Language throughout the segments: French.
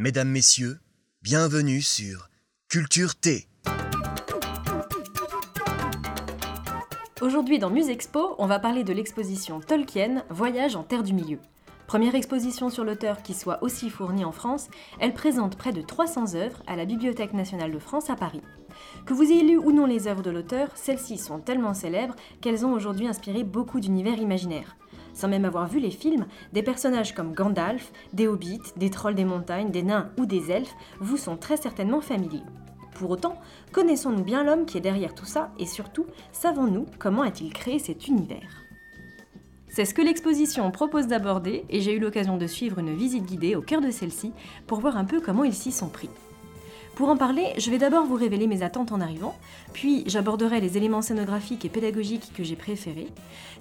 Mesdames, Messieurs, bienvenue sur Culture T. Aujourd'hui dans Musexpo, on va parler de l'exposition Tolkien, Voyage en Terre du Milieu. Première exposition sur l'auteur qui soit aussi fournie en France, elle présente près de 300 œuvres à la Bibliothèque nationale de France à Paris. Que vous ayez lu ou non les œuvres de l'auteur, celles-ci sont tellement célèbres qu'elles ont aujourd'hui inspiré beaucoup d'univers imaginaires. Sans même avoir vu les films, des personnages comme Gandalf, des hobbits, des trolls des montagnes, des nains ou des elfes vous sont très certainement familiers. Pour autant, connaissons-nous bien l'homme qui est derrière tout ça et surtout, savons-nous comment a-t-il créé cet univers? C'est ce que l'exposition propose d'aborder et j'ai eu l'occasion de suivre une visite guidée au cœur de celle-ci pour voir un peu comment ils s'y sont pris. Pour en parler, je vais d'abord vous révéler mes attentes en arrivant, puis j'aborderai les éléments scénographiques et pédagogiques que j'ai préférés.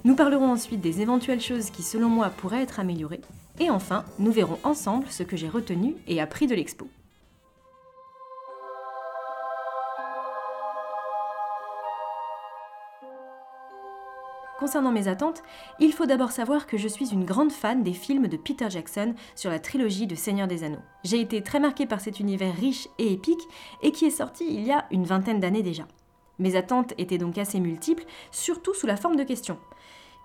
Nous parlerons ensuite des éventuelles choses qui selon moi pourraient être améliorées, et enfin, nous verrons ensemble ce que j'ai retenu et appris de l'expo. Concernant mes attentes, il faut d'abord savoir que je suis une grande fan des films de Peter Jackson sur la trilogie de Seigneur des Anneaux. J'ai été très marquée par cet univers riche et épique et qui est sorti il y a une vingtaine d'années déjà. Mes attentes étaient donc assez multiples, surtout sous la forme de questions.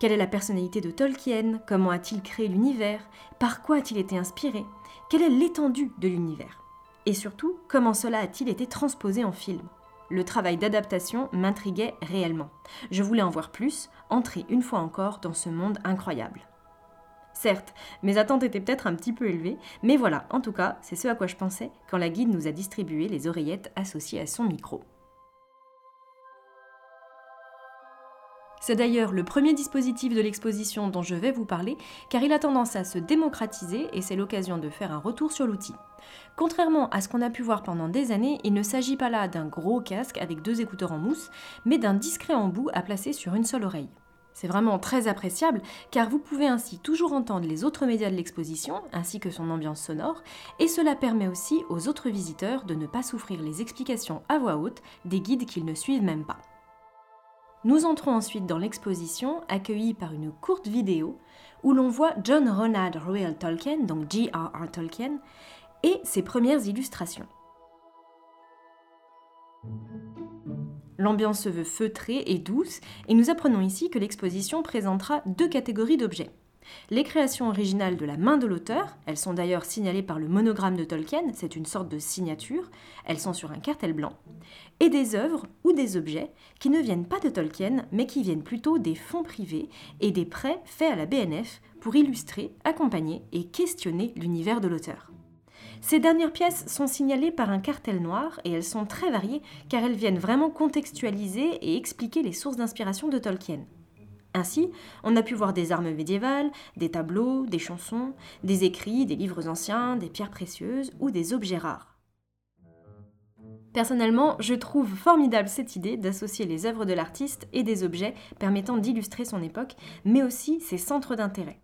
Quelle est la personnalité de Tolkien? Comment a-t-il créé l'univers? Par quoi a-t-il été inspiré? Quelle est l'étendue de l'univers? Et surtout, comment cela a-t-il été transposé en film? Le travail d'adaptation m'intriguait réellement. Je voulais en voir plus, entrer une fois encore dans ce monde incroyable. Certes, mes attentes étaient peut-être un petit peu élevées, mais voilà, en tout cas, c'est ce à quoi je pensais quand la guide nous a distribué les oreillettes associées à son micro. C'est d'ailleurs le premier dispositif de l'exposition dont je vais vous parler, car il a tendance à se démocratiser et c'est l'occasion de faire un retour sur l'outil. Contrairement à ce qu'on a pu voir pendant des années, il ne s'agit pas là d'un gros casque avec deux écouteurs en mousse, mais d'un discret embout à placer sur une seule oreille. C'est vraiment très appréciable car vous pouvez ainsi toujours entendre les autres médias de l'exposition ainsi que son ambiance sonore et cela permet aussi aux autres visiteurs de ne pas souffrir les explications à voix haute des guides qu'ils ne suivent même pas. Nous entrons ensuite dans l'exposition, accueillie par une courte vidéo où l'on voit John Ronald Reuel Tolkien, donc J.R.R. Tolkien, et ses premières illustrations. L'ambiance se veut feutrée et douce, et nous apprenons ici que l'exposition présentera deux catégories d'objets. Les créations originales de la main de l'auteur, elles sont d'ailleurs signalées par le monogramme de Tolkien, c'est une sorte de signature, elles sont sur un cartel blanc, et des œuvres ou des objets qui ne viennent pas de Tolkien, mais qui viennent plutôt des fonds privés et des prêts faits à la BNF pour illustrer, accompagner et questionner l'univers de l'auteur. Ces dernières pièces sont signalées par un cartel noir et elles sont très variées car elles viennent vraiment contextualiser et expliquer les sources d'inspiration de Tolkien. Ainsi, on a pu voir des armes médiévales, des tableaux, des chansons, des écrits, des livres anciens, des pierres précieuses ou des objets rares. Personnellement, je trouve formidable cette idée d'associer les œuvres de l'artiste et des objets permettant d'illustrer son époque, mais aussi ses centres d'intérêt.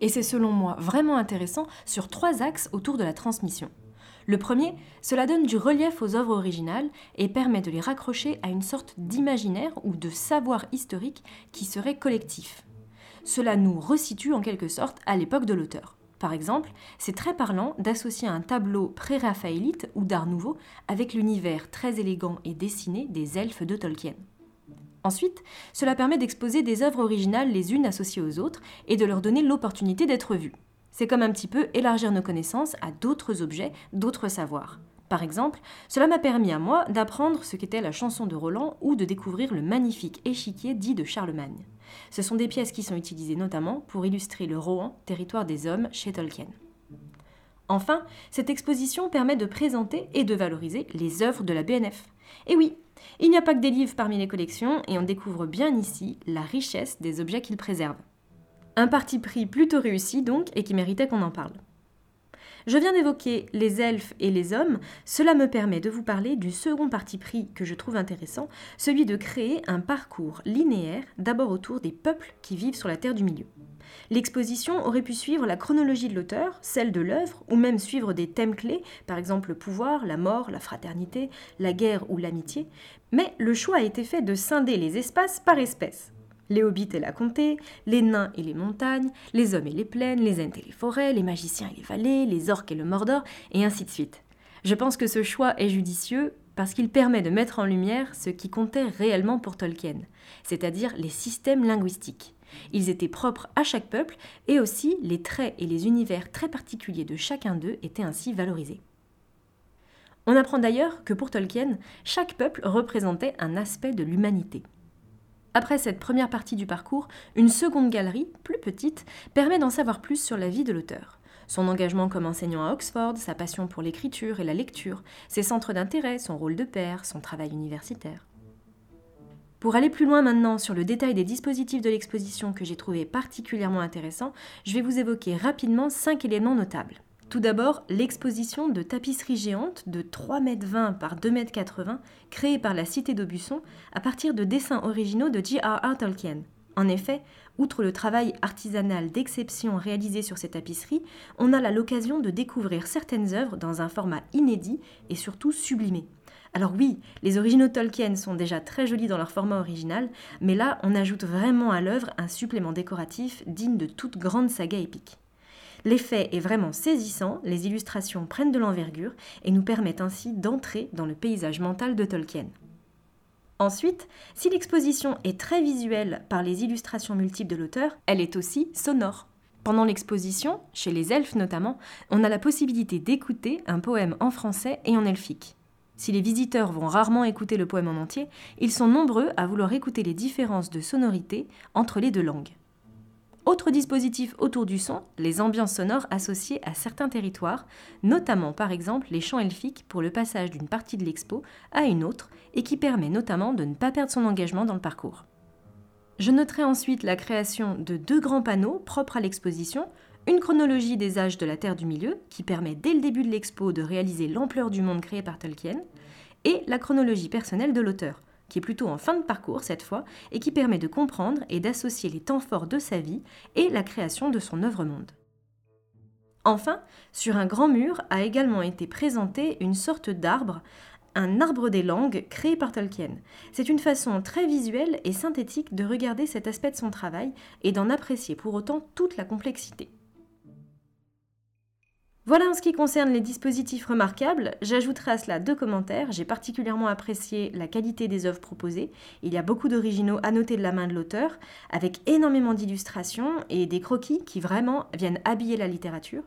Et c'est selon moi vraiment intéressant sur trois axes autour de la transmission. Le premier, cela donne du relief aux œuvres originales et permet de les raccrocher à une sorte d'imaginaire ou de savoir historique qui serait collectif. Cela nous resitue en quelque sorte à l'époque de l'auteur. Par exemple, c'est très parlant d'associer un tableau pré-raphaélite ou d'art nouveau avec l'univers très élégant et dessiné des elfes de Tolkien. Ensuite, cela permet d'exposer des œuvres originales les unes associées aux autres et de leur donner l'opportunité d'être vues. C'est comme un petit peu élargir nos connaissances à d'autres objets, d'autres savoirs. Par exemple, cela m'a permis à moi d'apprendre ce qu'était la chanson de Roland ou de découvrir le magnifique échiquier dit de Charlemagne. Ce sont des pièces qui sont utilisées notamment pour illustrer le Rohan, territoire des hommes, chez Tolkien. Enfin, cette exposition permet de présenter et de valoriser les œuvres de la BNF. Et oui, il n'y a pas que des livres parmi les collections et on découvre bien ici la richesse des objets qu'ils préservent. Un parti pris plutôt réussi donc et qui méritait qu'on en parle. Je viens d'évoquer les elfes et les hommes, cela me permet de vous parler du second parti pris que je trouve intéressant, celui de créer un parcours linéaire d'abord autour des peuples qui vivent sur la Terre du Milieu. L'exposition aurait pu suivre la chronologie de l'auteur, celle de l'œuvre, ou même suivre des thèmes clés, par exemple le pouvoir, la mort, la fraternité, la guerre ou l'amitié, mais le choix a été fait de scinder les espaces par espèce. Les hobbits et la comté, les nains et les montagnes, les hommes et les plaines, les ents et les forêts, les magiciens et les vallées, les orques et le mordor, et ainsi de suite. Je pense que ce choix est judicieux parce qu'il permet de mettre en lumière ce qui comptait réellement pour Tolkien, c'est-à-dire les systèmes linguistiques. Ils étaient propres à chaque peuple et aussi les traits et les univers très particuliers de chacun d'eux étaient ainsi valorisés. On apprend d'ailleurs que pour Tolkien, chaque peuple représentait un aspect de l'humanité. Après cette première partie du parcours, une seconde galerie, plus petite, permet d'en savoir plus sur la vie de l'auteur. Son engagement comme enseignant à Oxford, sa passion pour l'écriture et la lecture, ses centres d'intérêt, son rôle de père, son travail universitaire. Pour aller plus loin maintenant sur le détail des dispositifs de l'exposition que j'ai trouvé particulièrement intéressant, je vais vous évoquer rapidement cinq éléments notables. Tout d'abord, l'exposition de tapisseries géantes de 3,20 m par 2,80 m créée par la Cité d'Aubusson à partir de dessins originaux de J.R.R. Tolkien. En effet, outre le travail artisanal d'exception réalisé sur ces tapisseries, on a l'occasion de découvrir certaines œuvres dans un format inédit et surtout sublimé. Alors oui, les originaux Tolkien sont déjà très jolis dans leur format original, mais là on ajoute vraiment à l'œuvre un supplément décoratif digne de toute grande saga épique. L'effet est vraiment saisissant, les illustrations prennent de l'envergure et nous permettent ainsi d'entrer dans le paysage mental de Tolkien. Ensuite, si l'exposition est très visuelle par les illustrations multiples de l'auteur, elle est aussi sonore. Pendant l'exposition, chez les elfes notamment, on a la possibilité d'écouter un poème en français et en elfique. Si les visiteurs vont rarement écouter le poème en entier, ils sont nombreux à vouloir écouter les différences de sonorité entre les deux langues. Autre dispositif autour du son, les ambiances sonores associées à certains territoires, notamment par exemple les chants elfiques pour le passage d'une partie de l'expo à une autre et qui permet notamment de ne pas perdre son engagement dans le parcours. Je noterai ensuite la création de deux grands panneaux propres à l'exposition, une chronologie des âges de la Terre du Milieu, qui permet dès le début de l'expo de réaliser l'ampleur du monde créé par Tolkien, et la chronologie personnelle de l'auteur, qui est plutôt en fin de parcours cette fois, et qui permet de comprendre et d'associer les temps forts de sa vie et la création de son œuvre-monde. Enfin, sur un grand mur a également été présenté une sorte d'arbre, un arbre des langues créé par Tolkien. C'est une façon très visuelle et synthétique de regarder cet aspect de son travail et d'en apprécier pour autant toute la complexité. Voilà en ce qui concerne les dispositifs remarquables. J'ajouterai à cela deux commentaires. J'ai particulièrement apprécié la qualité des œuvres proposées. Il y a beaucoup d'originaux annotés de la main de l'auteur, avec énormément d'illustrations et des croquis qui vraiment viennent habiller la littérature.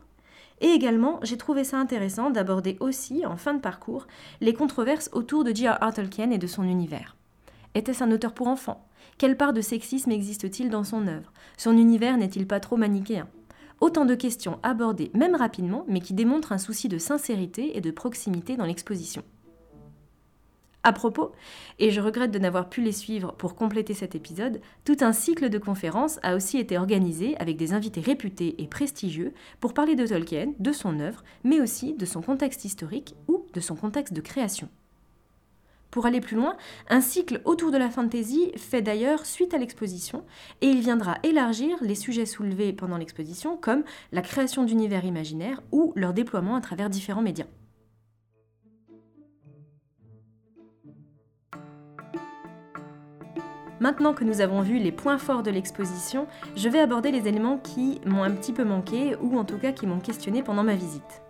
Et également, j'ai trouvé ça intéressant d'aborder aussi, en fin de parcours, les controverses autour de J.R.R. Tolkien et de son univers. Était-ce un auteur pour enfants? Quelle part de sexisme existe-t-il dans son œuvre? Son univers n'est-il pas trop manichéen? Autant de questions abordées même rapidement, mais qui démontrent un souci de sincérité et de proximité dans l'exposition. À propos, et je regrette de n'avoir pu les suivre pour compléter cet épisode, tout un cycle de conférences a aussi été organisé avec des invités réputés et prestigieux pour parler de Tolkien, de son œuvre, mais aussi de son contexte historique ou de son contexte de création. Pour aller plus loin, un cycle autour de la fantasy fait d'ailleurs suite à l'exposition et il viendra élargir les sujets soulevés pendant l'exposition comme la création d'univers imaginaires ou leur déploiement à travers différents médias. Maintenant que nous avons vu les points forts de l'exposition, je vais aborder les éléments qui m'ont un petit peu manqué ou en tout cas qui m'ont questionné pendant ma visite.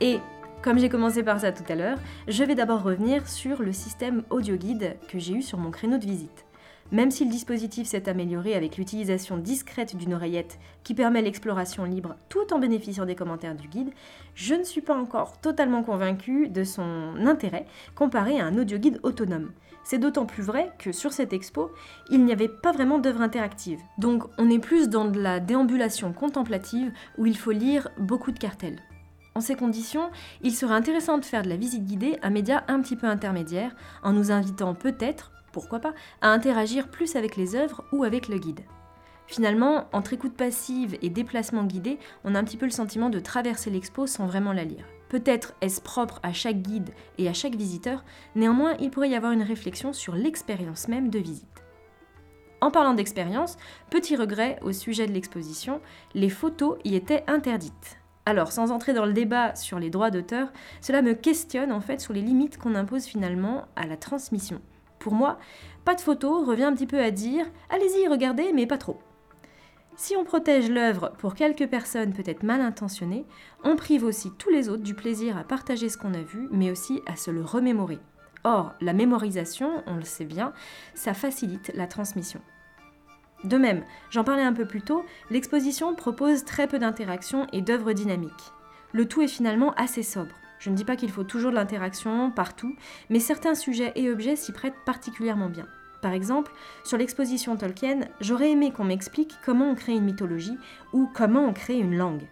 Et comme j'ai commencé par ça tout à l'heure, je vais d'abord revenir sur le système audio guide que j'ai eu sur mon créneau de visite. Même si le dispositif s'est amélioré avec l'utilisation discrète d'une oreillette qui permet l'exploration libre tout en bénéficiant des commentaires du guide, je ne suis pas encore totalement convaincue de son intérêt comparé à un audio guide autonome. C'est d'autant plus vrai que sur cette expo, il n'y avait pas vraiment d'œuvre interactive. Donc on est plus dans de la déambulation contemplative où il faut lire beaucoup de cartels. En ces conditions, il serait intéressant de faire de la visite guidée un média un petit peu intermédiaire, en nous invitant peut-être, pourquoi pas, à interagir plus avec les œuvres ou avec le guide. Finalement, entre écoute passive et déplacement guidé, on a un petit peu le sentiment de traverser l'expo sans vraiment la lire. Peut-être est-ce propre à chaque guide et à chaque visiteur, néanmoins il pourrait y avoir une réflexion sur l'expérience même de visite. En parlant d'expérience, petit regret au sujet de l'exposition, les photos y étaient interdites. Alors, sans entrer dans le débat sur les droits d'auteur, cela me questionne en fait sur les limites qu'on impose finalement à la transmission. Pour moi, pas de photos revient un petit peu à dire allez-y, regardez, mais pas trop. Si on protège l'œuvre pour quelques personnes peut-être mal intentionnées, on prive aussi tous les autres du plaisir à partager ce qu'on a vu, mais aussi à se le remémorer. Or, la mémorisation, on le sait bien, ça facilite la transmission. De même, j'en parlais un peu plus tôt, l'exposition propose très peu d'interactions et d'œuvres dynamiques. Le tout est finalement assez sobre. Je ne dis pas qu'il faut toujours de l'interaction partout, mais certains sujets et objets s'y prêtent particulièrement bien. Par exemple, sur l'exposition Tolkien, j'aurais aimé qu'on m'explique comment on crée une mythologie ou comment on crée une langue.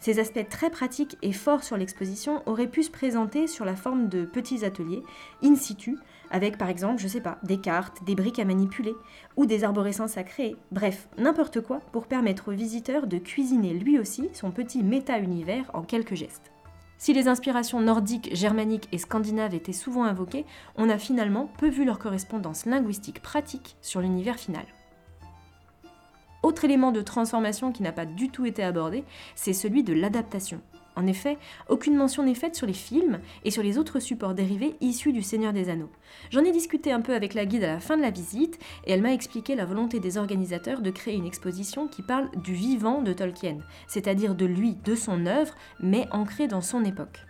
Ces aspects très pratiques et forts sur l'exposition auraient pu se présenter sur la forme de petits ateliers, in situ, avec par exemple, je sais pas, des cartes, des briques à manipuler, ou des arborescences à créer, bref, n'importe quoi pour permettre au visiteur de cuisiner lui aussi son petit méta-univers en quelques gestes. Si les inspirations nordiques, germaniques et scandinaves étaient souvent invoquées, on a finalement peu vu leur correspondance linguistique pratique sur l'univers final. Autre élément de transformation qui n'a pas du tout été abordé, c'est celui de l'adaptation. En effet, aucune mention n'est faite sur les films et sur les autres supports dérivés issus du Seigneur des Anneaux. J'en ai discuté un peu avec la guide à la fin de la visite et elle m'a expliqué la volonté des organisateurs de créer une exposition qui parle du vivant de Tolkien, c'est-à-dire de lui, de son œuvre, mais ancrée dans son époque.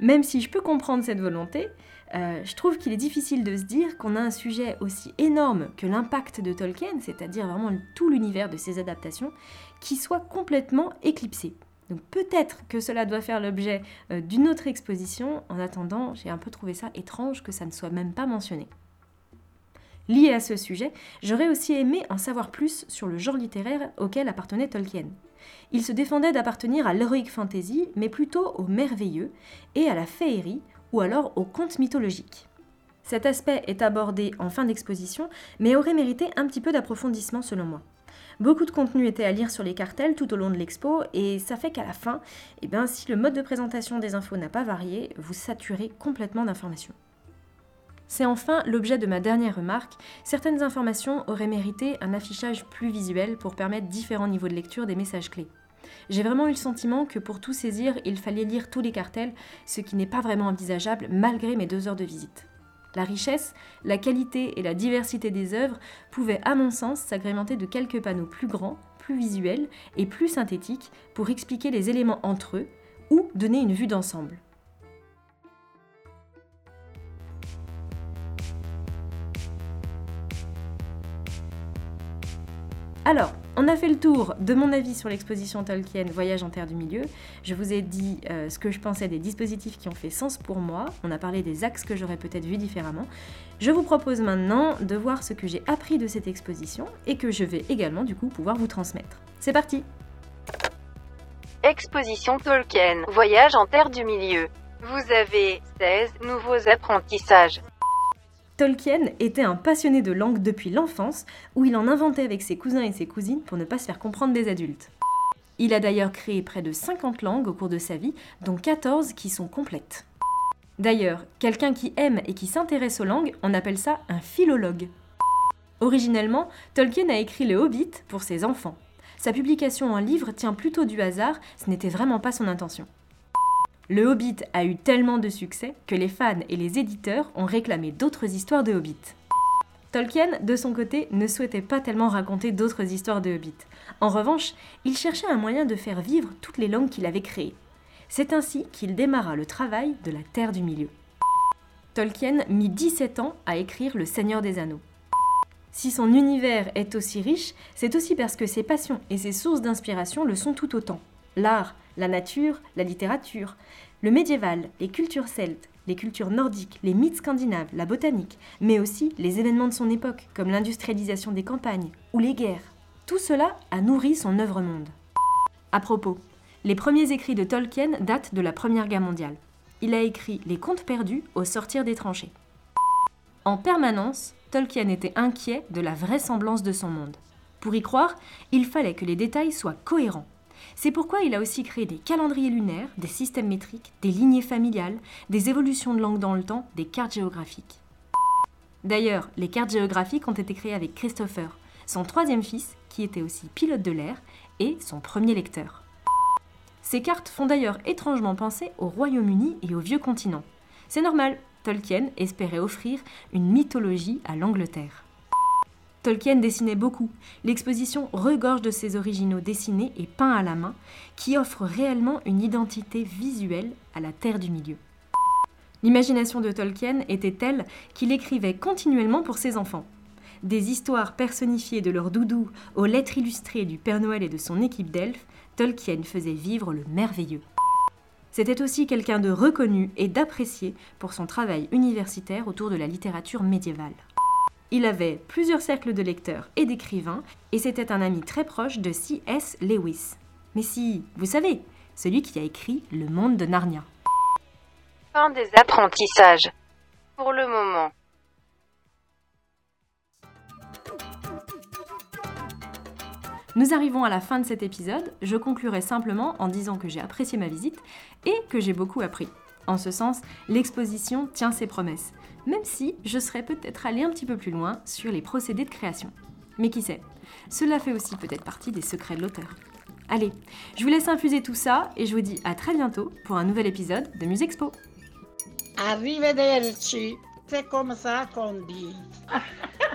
Même si je peux comprendre cette volonté, euh, je trouve qu'il est difficile de se dire qu'on a un sujet aussi énorme que l'impact de Tolkien, c'est-à-dire vraiment tout l'univers de ses adaptations, qui soit complètement éclipsé. Donc peut-être que cela doit faire l'objet euh, d'une autre exposition. En attendant, j'ai un peu trouvé ça étrange que ça ne soit même pas mentionné. Lié à ce sujet, j'aurais aussi aimé en savoir plus sur le genre littéraire auquel appartenait Tolkien. Il se défendait d'appartenir à l'heroic fantasy, mais plutôt au merveilleux et à la féerie, ou alors au conte mythologique. Cet aspect est abordé en fin d'exposition, mais aurait mérité un petit peu d'approfondissement selon moi. Beaucoup de contenu était à lire sur les cartels tout au long de l'expo, et ça fait qu'à la fin, eh bien, si le mode de présentation des infos n'a pas varié, vous saturez complètement d'informations. C'est enfin l'objet de ma dernière remarque, certaines informations auraient mérité un affichage plus visuel pour permettre différents niveaux de lecture des messages clés. J'ai vraiment eu le sentiment que pour tout saisir, il fallait lire tous les cartels, ce qui n'est pas vraiment envisageable malgré mes deux heures de visite. La richesse, la qualité et la diversité des œuvres pouvaient, à mon sens, s'agrémenter de quelques panneaux plus grands, plus visuels et plus synthétiques pour expliquer les éléments entre eux ou donner une vue d'ensemble. Alors, on a fait le tour de mon avis sur l'exposition Tolkien Voyage en Terre du Milieu. Je vous ai dit euh, ce que je pensais des dispositifs qui ont fait sens pour moi. On a parlé des axes que j'aurais peut-être vus différemment. Je vous propose maintenant de voir ce que j'ai appris de cette exposition et que je vais également du coup pouvoir vous transmettre. C'est parti Exposition Tolkien Voyage en Terre du Milieu. Vous avez 16 nouveaux apprentissages. Tolkien était un passionné de langue depuis l'enfance, où il en inventait avec ses cousins et ses cousines pour ne pas se faire comprendre des adultes. Il a d'ailleurs créé près de 50 langues au cours de sa vie, dont 14 qui sont complètes. D'ailleurs, quelqu'un qui aime et qui s'intéresse aux langues, on appelle ça un philologue. Originellement, Tolkien a écrit Le Hobbit pour ses enfants. Sa publication en livre tient plutôt du hasard, ce n'était vraiment pas son intention. Le Hobbit a eu tellement de succès que les fans et les éditeurs ont réclamé d'autres histoires de Hobbit. Tolkien, de son côté, ne souhaitait pas tellement raconter d'autres histoires de Hobbit. En revanche, il cherchait un moyen de faire vivre toutes les langues qu'il avait créées. C'est ainsi qu'il démarra le travail de la Terre du Milieu. Tolkien mit 17 ans à écrire Le Seigneur des Anneaux. Si son univers est aussi riche, c'est aussi parce que ses passions et ses sources d'inspiration le sont tout autant. L'art, la nature, la littérature, le médiéval, les cultures celtes, les cultures nordiques, les mythes scandinaves, la botanique, mais aussi les événements de son époque, comme l'industrialisation des campagnes ou les guerres. Tout cela a nourri son œuvre-monde. À propos, les premiers écrits de Tolkien datent de la Première Guerre mondiale. Il a écrit Les Contes perdus au sortir des tranchées. En permanence, Tolkien était inquiet de la vraisemblance de son monde. Pour y croire, il fallait que les détails soient cohérents c'est pourquoi il a aussi créé des calendriers lunaires, des systèmes métriques, des lignées familiales, des évolutions de langue dans le temps, des cartes géographiques. D'ailleurs, les cartes géographiques ont été créées avec Christopher, son troisième fils, qui était aussi pilote de l'air, et son premier lecteur. Ces cartes font d'ailleurs étrangement penser au Royaume-Uni et au vieux continent. C'est normal, Tolkien espérait offrir une mythologie à l'Angleterre. Tolkien dessinait beaucoup. L'exposition regorge de ses originaux dessinés et peints à la main, qui offrent réellement une identité visuelle à la Terre du Milieu. L'imagination de Tolkien était telle qu'il écrivait continuellement pour ses enfants. Des histoires personnifiées de leur doudou aux lettres illustrées du Père Noël et de son équipe d'elfes, Tolkien faisait vivre le merveilleux. C'était aussi quelqu'un de reconnu et d'apprécié pour son travail universitaire autour de la littérature médiévale. Il avait plusieurs cercles de lecteurs et d'écrivains, et c'était un ami très proche de C.S. Lewis. Mais si, vous savez, celui qui a écrit Le monde de Narnia. Fin des apprentissages. Pour le moment. Nous arrivons à la fin de cet épisode. Je conclurai simplement en disant que j'ai apprécié ma visite et que j'ai beaucoup appris. En ce sens, l'exposition tient ses promesses, même si je serais peut-être allé un petit peu plus loin sur les procédés de création. Mais qui sait, cela fait aussi peut-être partie des secrets de l'auteur. Allez, je vous laisse infuser tout ça et je vous dis à très bientôt pour un nouvel épisode de Musexpo. Arrivederci, c'est comme ça qu'on dit.